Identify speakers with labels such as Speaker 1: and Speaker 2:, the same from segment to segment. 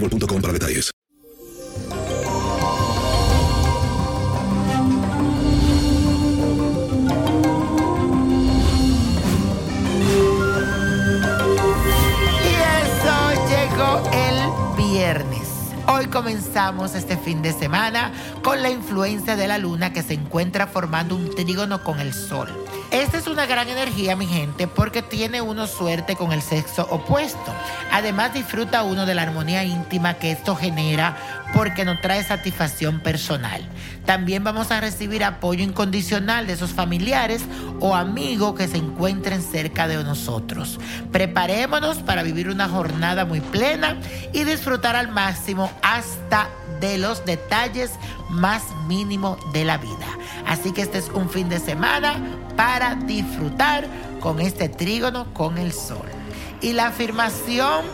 Speaker 1: boostmobile.com para detalles.
Speaker 2: Y eso llegó el viernes. Hoy comenzamos este fin de semana con la influencia de la luna que se encuentra formando un trígono con el sol. Esta es una gran energía, mi gente, porque tiene uno suerte con el sexo opuesto. Además disfruta uno de la armonía íntima que esto genera porque nos trae satisfacción personal. También vamos a recibir apoyo incondicional de esos familiares o amigos que se encuentren cerca de nosotros. Preparémonos para vivir una jornada muy plena y disfrutar al máximo hasta de los detalles más mínimos de la vida. Así que este es un fin de semana para disfrutar con este trígono con el sol. Y la afirmación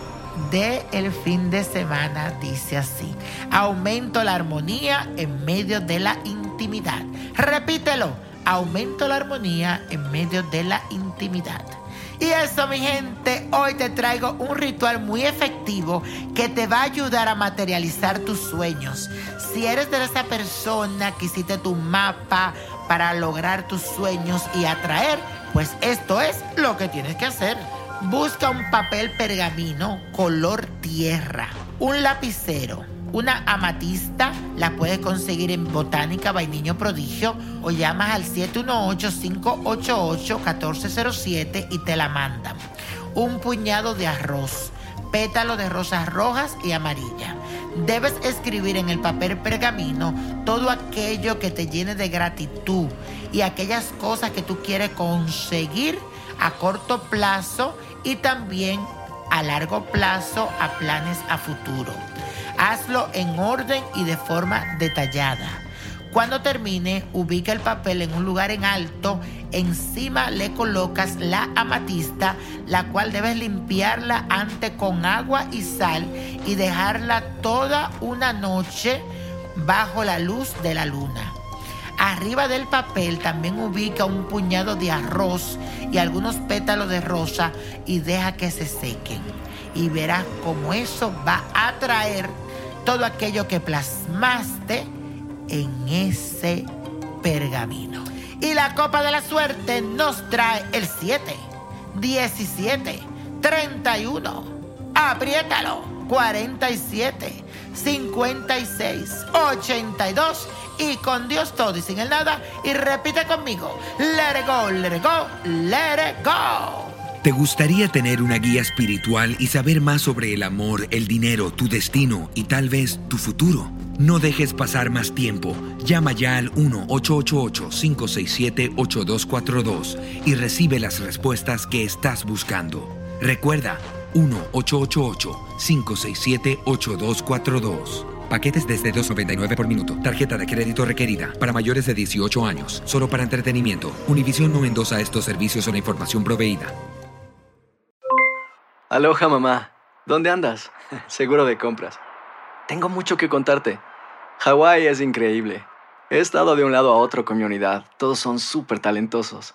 Speaker 2: de el fin de semana dice así: aumento la armonía en medio de la intimidad. Repítelo: aumento la armonía en medio de la intimidad. Y eso, mi gente, hoy te traigo un ritual muy efectivo que te va a ayudar a materializar tus sueños. Si eres de esa persona que hiciste tu mapa para lograr tus sueños y atraer, pues esto es lo que tienes que hacer. Busca un papel pergamino color tierra, un lapicero, una amatista, la puedes conseguir en Botánica Vainiño Prodigio o llamas al 718-588-1407 y te la mandan. Un puñado de arroz, pétalo de rosas rojas y amarillas. Debes escribir en el papel pergamino todo aquello que te llene de gratitud y aquellas cosas que tú quieres conseguir a corto plazo y también a largo plazo a planes a futuro. Hazlo en orden y de forma detallada. Cuando termine, ubica el papel en un lugar en alto. Encima le colocas la amatista, la cual debes limpiarla antes con agua y sal y dejarla toda una noche bajo la luz de la luna. Arriba del papel también ubica un puñado de arroz y algunos pétalos de rosa y deja que se sequen. Y verás cómo eso va a atraer todo aquello que plasmaste en ese pergamino. Y la copa de la suerte nos trae el 7, 17, 31. Apriétalo. 47, 56, 82 y con Dios todo y sin el nada. Y repite conmigo: Let it go, let it go, let it go.
Speaker 3: ¿Te gustaría tener una guía espiritual y saber más sobre el amor, el dinero, tu destino y tal vez tu futuro? No dejes pasar más tiempo. Llama ya al 1-888-567-8242 y recibe las respuestas que estás buscando. Recuerda, 1-888-567-8242. Paquetes desde 2.99 por minuto. Tarjeta de crédito requerida para mayores de 18 años. Solo para entretenimiento. Univision no endosa estos servicios o la información proveída.
Speaker 4: Aloha mamá. ¿Dónde andas? Seguro de compras. Tengo mucho que contarte. Hawái es increíble. He estado de un lado a otro con mi unidad. Todos son súper talentosos.